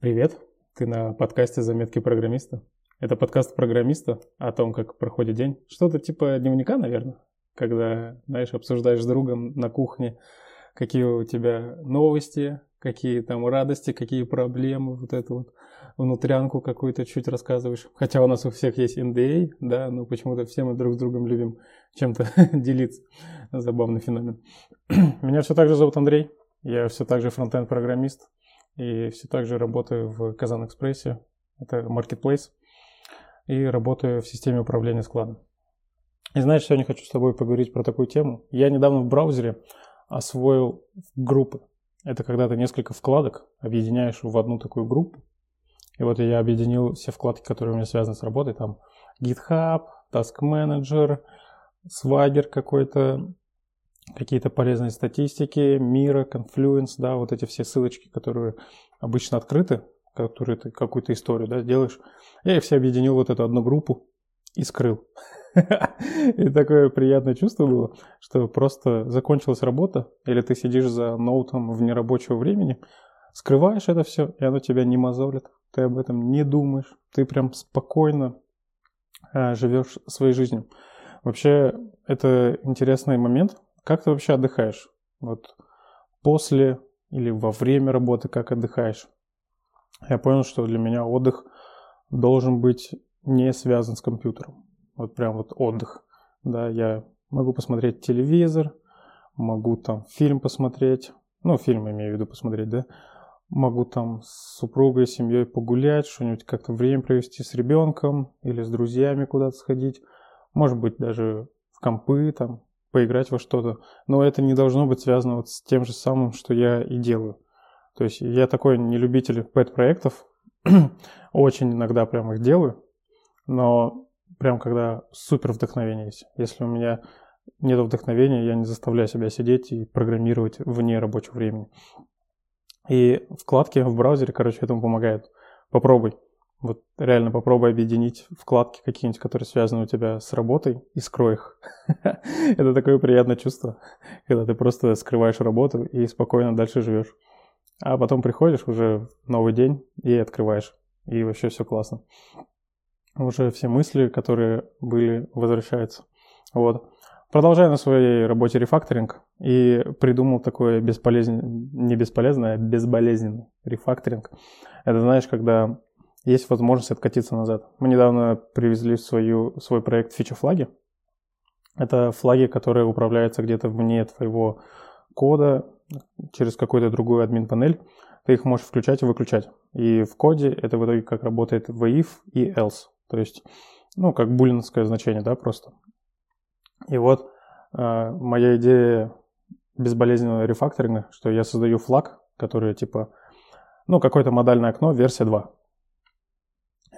Привет, ты на подкасте «Заметки программиста». Это подкаст программиста о том, как проходит день. Что-то типа дневника, наверное, когда, знаешь, обсуждаешь с другом на кухне, какие у тебя новости, какие там радости, какие проблемы, вот эту вот внутрянку какую-то чуть рассказываешь. Хотя у нас у всех есть NDA, да, но почему-то все мы друг с другом любим чем-то делиться. Забавный феномен. Меня все так же зовут Андрей, я все так же фронтенд-программист и все так же работаю в Казан Экспрессе, это marketplace, и работаю в системе управления складом. И знаешь, сегодня хочу с тобой поговорить про такую тему. Я недавно в браузере освоил группы. Это когда ты несколько вкладок объединяешь в одну такую группу. И вот я объединил все вкладки, которые у меня связаны с работой. Там GitHub, Task Manager, Swagger какой-то, какие-то полезные статистики, Мира, Confluence, да, вот эти все ссылочки, которые обычно открыты, которые ты какую-то историю, да, делаешь. Я их все объединил вот эту одну группу и скрыл. И такое приятное чувство было, что просто закончилась работа, или ты сидишь за ноутом в нерабочего времени, скрываешь это все, и оно тебя не мозолит, ты об этом не думаешь, ты прям спокойно э, живешь своей жизнью. Вообще, это интересный момент, как ты вообще отдыхаешь? Вот после или во время работы как отдыхаешь? Я понял, что для меня отдых должен быть не связан с компьютером. Вот прям вот отдых. Да, я могу посмотреть телевизор, могу там фильм посмотреть, ну, фильм имею в виду посмотреть, да, могу там с супругой, с семьей погулять, что-нибудь как-то время провести с ребенком или с друзьями куда-то сходить, может быть, даже в компы там, поиграть во что-то. Но это не должно быть связано вот с тем же самым, что я и делаю. То есть я такой не любитель пэт-проектов, очень иногда прям их делаю, но прям когда супер вдохновение есть. Если у меня нет вдохновения, я не заставляю себя сидеть и программировать вне рабочего времени. И вкладки в браузере, короче, этому помогают. Попробуй. Вот реально попробуй объединить вкладки какие-нибудь, которые связаны у тебя с работой, и скрой их. Это такое приятное чувство, когда ты просто скрываешь работу и спокойно дальше живешь. А потом приходишь уже в новый день и открываешь. И вообще все классно. Уже все мысли, которые были, возвращаются. Вот. Продолжаю на своей работе рефакторинг и придумал такой бесполезный, не бесполезный, а безболезненный рефакторинг. Это знаешь, когда есть возможность откатиться назад. Мы недавно привезли свою, свой проект фича-флаги. Это флаги, которые управляются где-то вне твоего кода, через какую-то другую админ-панель. Ты их можешь включать и выключать. И в коде это в итоге как работает в if и else. То есть, ну, как булинское значение, да, просто. И вот э, моя идея безболезненного рефакторинга, что я создаю флаг, который типа, ну, какое-то модальное окно, версия 2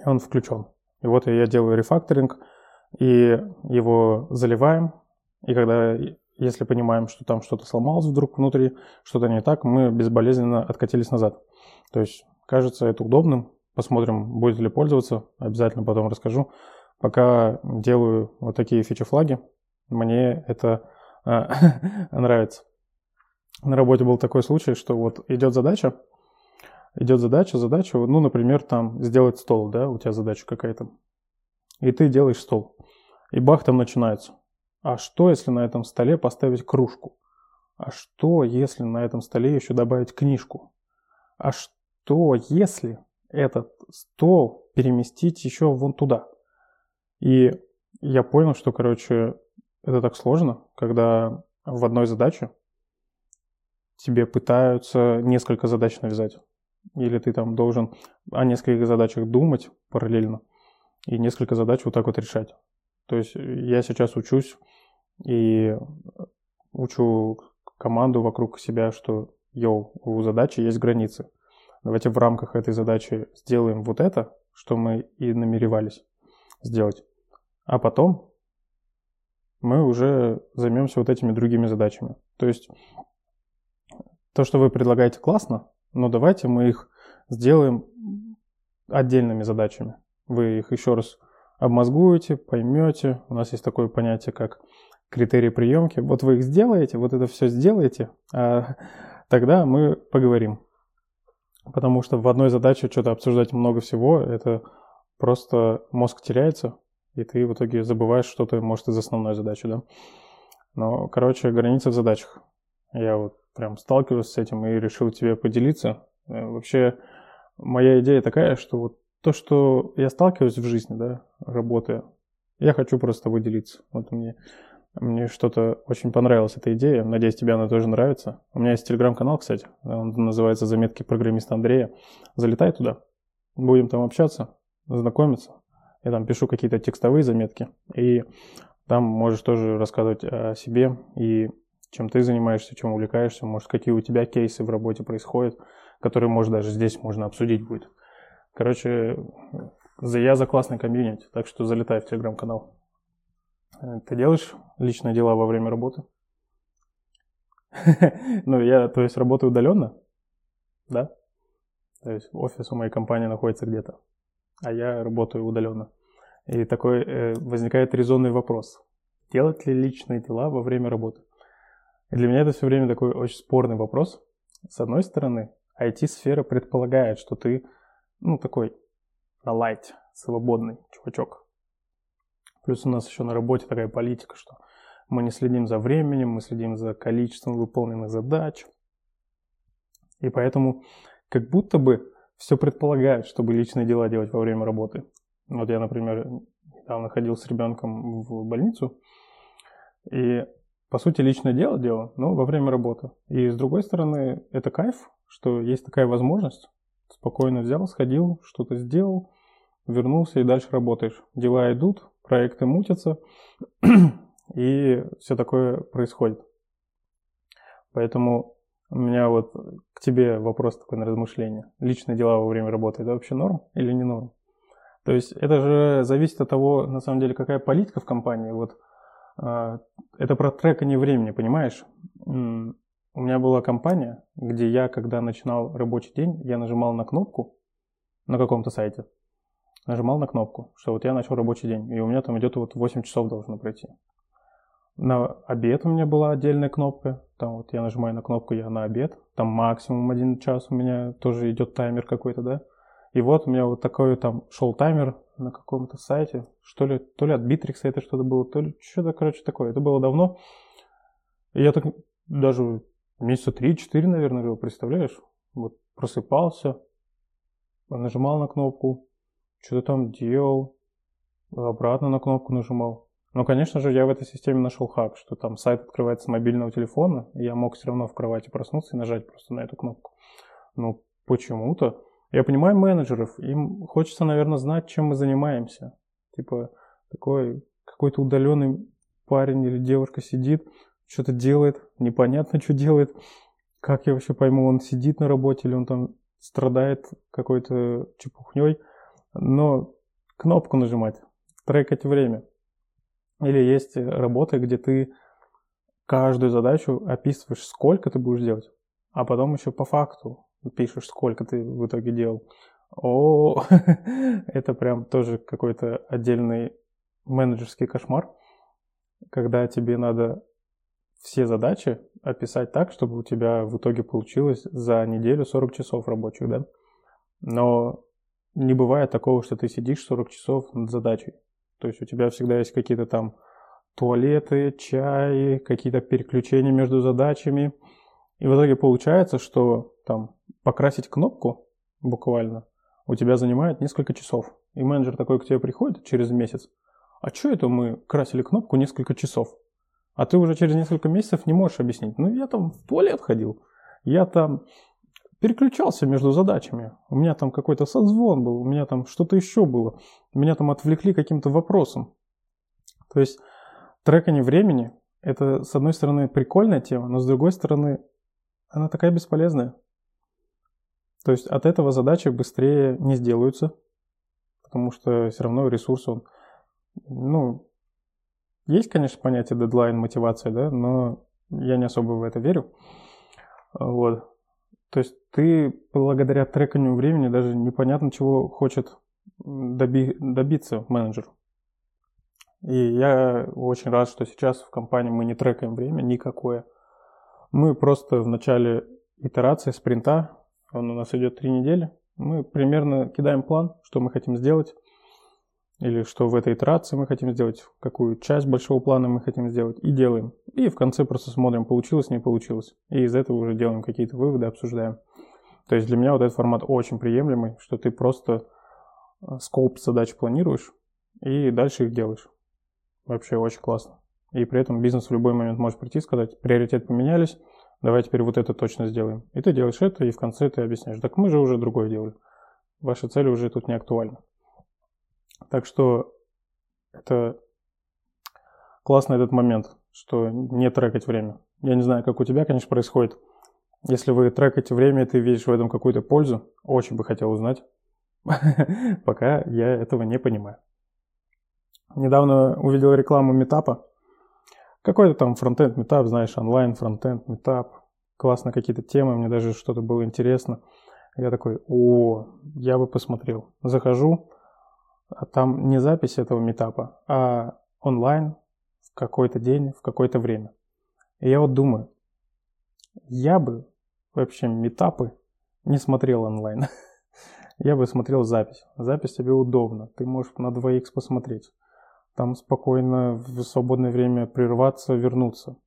и он включен. И вот я делаю рефакторинг, и его заливаем, и когда, если понимаем, что там что-то сломалось вдруг внутри, что-то не так, мы безболезненно откатились назад. То есть кажется это удобным, посмотрим, будет ли пользоваться, обязательно потом расскажу. Пока делаю вот такие фичи-флаги, мне это а, нравится. На работе был такой случай, что вот идет задача, идет задача, задача, ну, например, там сделать стол, да, у тебя задача какая-то. И ты делаешь стол. И бах, там начинается. А что, если на этом столе поставить кружку? А что, если на этом столе еще добавить книжку? А что, если этот стол переместить еще вон туда? И я понял, что, короче, это так сложно, когда в одной задаче тебе пытаются несколько задач навязать или ты там должен о нескольких задачах думать параллельно и несколько задач вот так вот решать. То есть я сейчас учусь и учу команду вокруг себя, что йоу, у задачи есть границы. Давайте в рамках этой задачи сделаем вот это, что мы и намеревались сделать. А потом мы уже займемся вот этими другими задачами. То есть то, что вы предлагаете, классно, но давайте мы их сделаем отдельными задачами. Вы их еще раз обмозгуете, поймете. У нас есть такое понятие, как критерии приемки. Вот вы их сделаете, вот это все сделаете, а тогда мы поговорим. Потому что в одной задаче что-то обсуждать много всего, это просто мозг теряется, и ты в итоге забываешь что-то, может, из основной задачи, да. Но, короче, границы в задачах. Я вот прям сталкиваюсь с этим и решил тебе поделиться. Э, вообще, моя идея такая, что вот то, что я сталкиваюсь в жизни, да, работая, я хочу просто выделиться. Вот мне, мне что-то очень понравилась эта идея. Надеюсь, тебе она тоже нравится. У меня есть телеграм-канал, кстати. Он называется «Заметки программиста Андрея». Залетай туда. Будем там общаться, знакомиться. Я там пишу какие-то текстовые заметки. И там можешь тоже рассказывать о себе и чем ты занимаешься, чем увлекаешься, может, какие у тебя кейсы в работе происходят, которые, может, даже здесь можно обсудить будет. Короче, я за классный комьюнити, так что залетай в телеграм-канал. Э, ты делаешь личные дела во время работы? Ну, я, то есть, работаю удаленно, да? То есть, офис у моей компании находится где-то, а я работаю удаленно. И такой э, возникает резонный вопрос. Делать ли личные дела во время работы? Для меня это все время такой очень спорный вопрос. С одной стороны, IT-сфера предполагает, что ты, ну, такой на лайт, свободный чувачок. Плюс у нас еще на работе такая политика, что мы не следим за временем, мы следим за количеством выполненных задач. И поэтому как будто бы все предполагает, чтобы личные дела делать во время работы. Вот я, например, недавно ходил с ребенком в больницу, и по сути, личное дело дело, но во время работы. И с другой стороны, это кайф, что есть такая возможность. Спокойно взял, сходил, что-то сделал, вернулся и дальше работаешь. Дела идут, проекты мутятся, и все такое происходит. Поэтому у меня вот к тебе вопрос такой на размышление. Личные дела во время работы – это вообще норм или не норм? То есть это же зависит от того, на самом деле, какая политика в компании. Вот это про трекание времени, понимаешь? У меня была компания, где я, когда начинал рабочий день, я нажимал на кнопку на каком-то сайте, нажимал на кнопку, что вот я начал рабочий день, и у меня там идет вот 8 часов должно пройти. На обед у меня была отдельная кнопка, там вот я нажимаю на кнопку, я на обед, там максимум один час у меня тоже идет таймер какой-то, да. И вот у меня вот такой там шел таймер на каком-то сайте, что ли, то ли от Bittrex это что-то было, то ли что-то, короче, такое. Это было давно. И я так даже месяца 3-4, наверное, жил, представляешь? Вот просыпался, нажимал на кнопку, что-то там делал, обратно на кнопку нажимал. Но, конечно же, я в этой системе нашел хак, что там сайт открывается с мобильного телефона, и я мог все равно в кровати проснуться и нажать просто на эту кнопку. Но почему-то я понимаю менеджеров, им хочется, наверное, знать, чем мы занимаемся. Типа такой какой-то удаленный парень или девушка сидит, что-то делает, непонятно, что делает. Как я вообще пойму, он сидит на работе или он там страдает какой-то чепухней. Но кнопку нажимать, трекать время. Или есть работы, где ты каждую задачу описываешь, сколько ты будешь делать, а потом еще по факту пишешь, сколько ты в итоге делал. О, это прям тоже какой-то отдельный менеджерский кошмар, когда тебе надо все задачи описать так, чтобы у тебя в итоге получилось за неделю 40 часов рабочих, да? Но не бывает такого, что ты сидишь 40 часов над задачей. То есть у тебя всегда есть какие-то там туалеты, чаи, какие-то переключения между задачами. И в итоге получается, что там покрасить кнопку буквально у тебя занимает несколько часов. И менеджер такой к тебе приходит через месяц. А что это мы красили кнопку несколько часов? А ты уже через несколько месяцев не можешь объяснить. Ну, я там в туалет ходил. Я там переключался между задачами. У меня там какой-то созвон был, у меня там что-то еще было. Меня там отвлекли каким-то вопросом. То есть трекание времени – это, с одной стороны, прикольная тема, но с другой стороны, она такая бесполезная. То есть от этого задачи быстрее не сделаются, потому что все равно ресурс он, ну, есть, конечно, понятие дедлайн, мотивация, да, но я не особо в это верю. Вот. То есть ты благодаря треканию времени даже непонятно, чего хочет доби- добиться менеджер. И я очень рад, что сейчас в компании мы не трекаем время никакое. Мы просто в начале итерации спринта Он у нас идет три недели. Мы примерно кидаем план, что мы хотим сделать, или что в этой итерации мы хотим сделать, какую часть большого плана мы хотим сделать, и делаем. И в конце просто смотрим, получилось, не получилось. И из этого уже делаем какие-то выводы, обсуждаем. То есть для меня вот этот формат очень приемлемый, что ты просто э, скоп задач планируешь и дальше их делаешь. Вообще очень классно. И при этом бизнес в любой момент может прийти и сказать, приоритет поменялись, давай теперь вот это точно сделаем. И ты делаешь это, и в конце ты объясняешь, так мы же уже другое делали. Ваши цели уже тут не актуальны. Так что это классный этот момент, что не трекать время. Я не знаю, как у тебя, конечно, происходит. Если вы трекаете время, ты видишь в этом какую-то пользу, очень бы хотел узнать. Пока я этого не понимаю. Недавно увидел рекламу метапа. Какой-то там фронтенд метап, знаешь, онлайн фронтенд метап. Классно какие-то темы, мне даже что-то было интересно. Я такой, о, я бы посмотрел. Захожу, а там не запись этого метапа, а онлайн в какой-то день, в какое-то время. И я вот думаю, я бы вообще метапы не смотрел онлайн. Я бы смотрел запись. Запись тебе удобно. Ты можешь на 2х посмотреть. Там спокойно в свободное время прерваться, вернуться.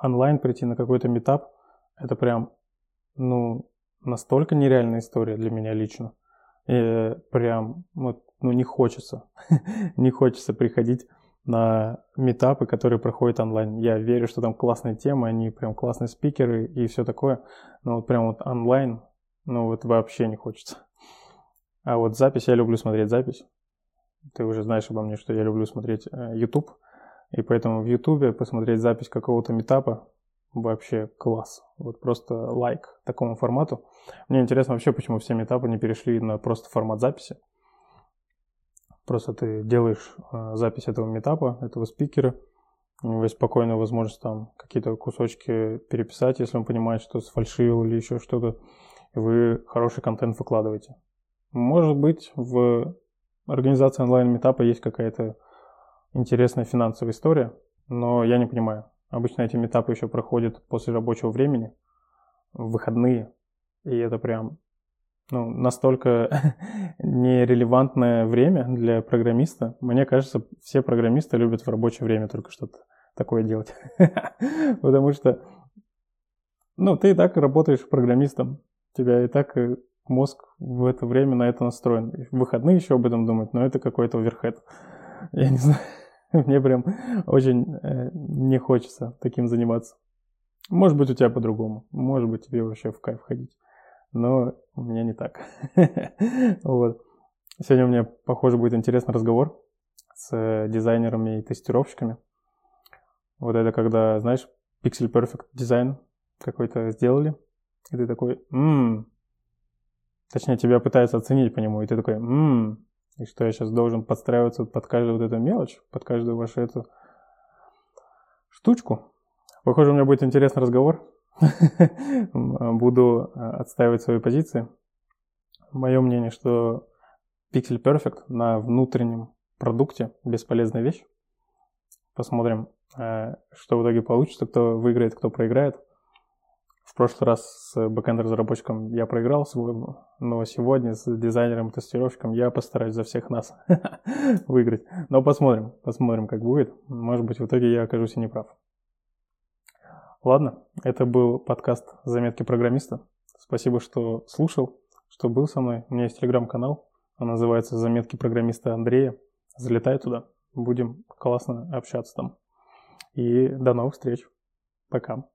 Онлайн прийти на какой-то метап, это прям, ну, настолько нереальная история для меня лично. И прям, вот, ну, не хочется. не хочется приходить на метапы, которые проходят онлайн. Я верю, что там классные темы, они прям классные спикеры и все такое. Но вот прям вот онлайн, ну вот вообще не хочется. А вот запись, я люблю смотреть запись. Ты уже знаешь обо мне, что я люблю смотреть э, YouTube. И поэтому в YouTube посмотреть запись какого-то метапа вообще класс. Вот просто лайк такому формату. Мне интересно вообще, почему все метапы не перешли на просто формат записи. Просто ты делаешь э, запись этого метапа, этого спикера, у него есть спокойная возможность там какие-то кусочки переписать, если он понимает, что сфальшивил или еще что-то, и вы хороший контент выкладываете. Может быть, в организации онлайн-метапа есть какая-то интересная финансовая история, но я не понимаю. Обычно эти метапы еще проходят после рабочего времени, в выходные, и это прям ну, настолько нерелевантное время для программиста. Мне кажется, все программисты любят в рабочее время только что-то такое делать. Потому что, ну, ты и так работаешь программистом. Тебя и так э, мозг в это время на это настроен. В выходные еще об этом думать, но это какой-то оверхед. Я не знаю. Мне прям очень э, не хочется таким заниматься. Может быть, у тебя по-другому. Может быть, тебе вообще в кайф ходить. Но у меня не так. вот. Сегодня у меня, похоже, будет интересный разговор с дизайнерами и тестировщиками. Вот это когда, знаешь, Pixel Perfect дизайн какой-то сделали, и ты такой, ммм, точнее, тебя пытаются оценить по нему, и ты такой, ммм, и что я сейчас должен подстраиваться под каждую вот эту мелочь, под каждую вашу эту штучку. Похоже, у меня будет интересный разговор. Буду э, отстаивать свои позиции. Мое мнение, что Pixel Perfect на внутреннем продукте бесполезная вещь. Посмотрим, э, что в итоге получится, кто выиграет, кто проиграет. Прошлый раз с бэкэнд-разработчиком я проиграл свой, но сегодня с дизайнером-тестировщиком я постараюсь за всех нас выиграть. Но посмотрим, посмотрим, как будет. Может быть, в итоге я окажусь и неправ. Ладно, это был подкаст «Заметки программиста». Спасибо, что слушал, что был со мной. У меня есть телеграм-канал, он называется «Заметки программиста Андрея». Залетай туда, будем классно общаться там. И до новых встреч. Пока.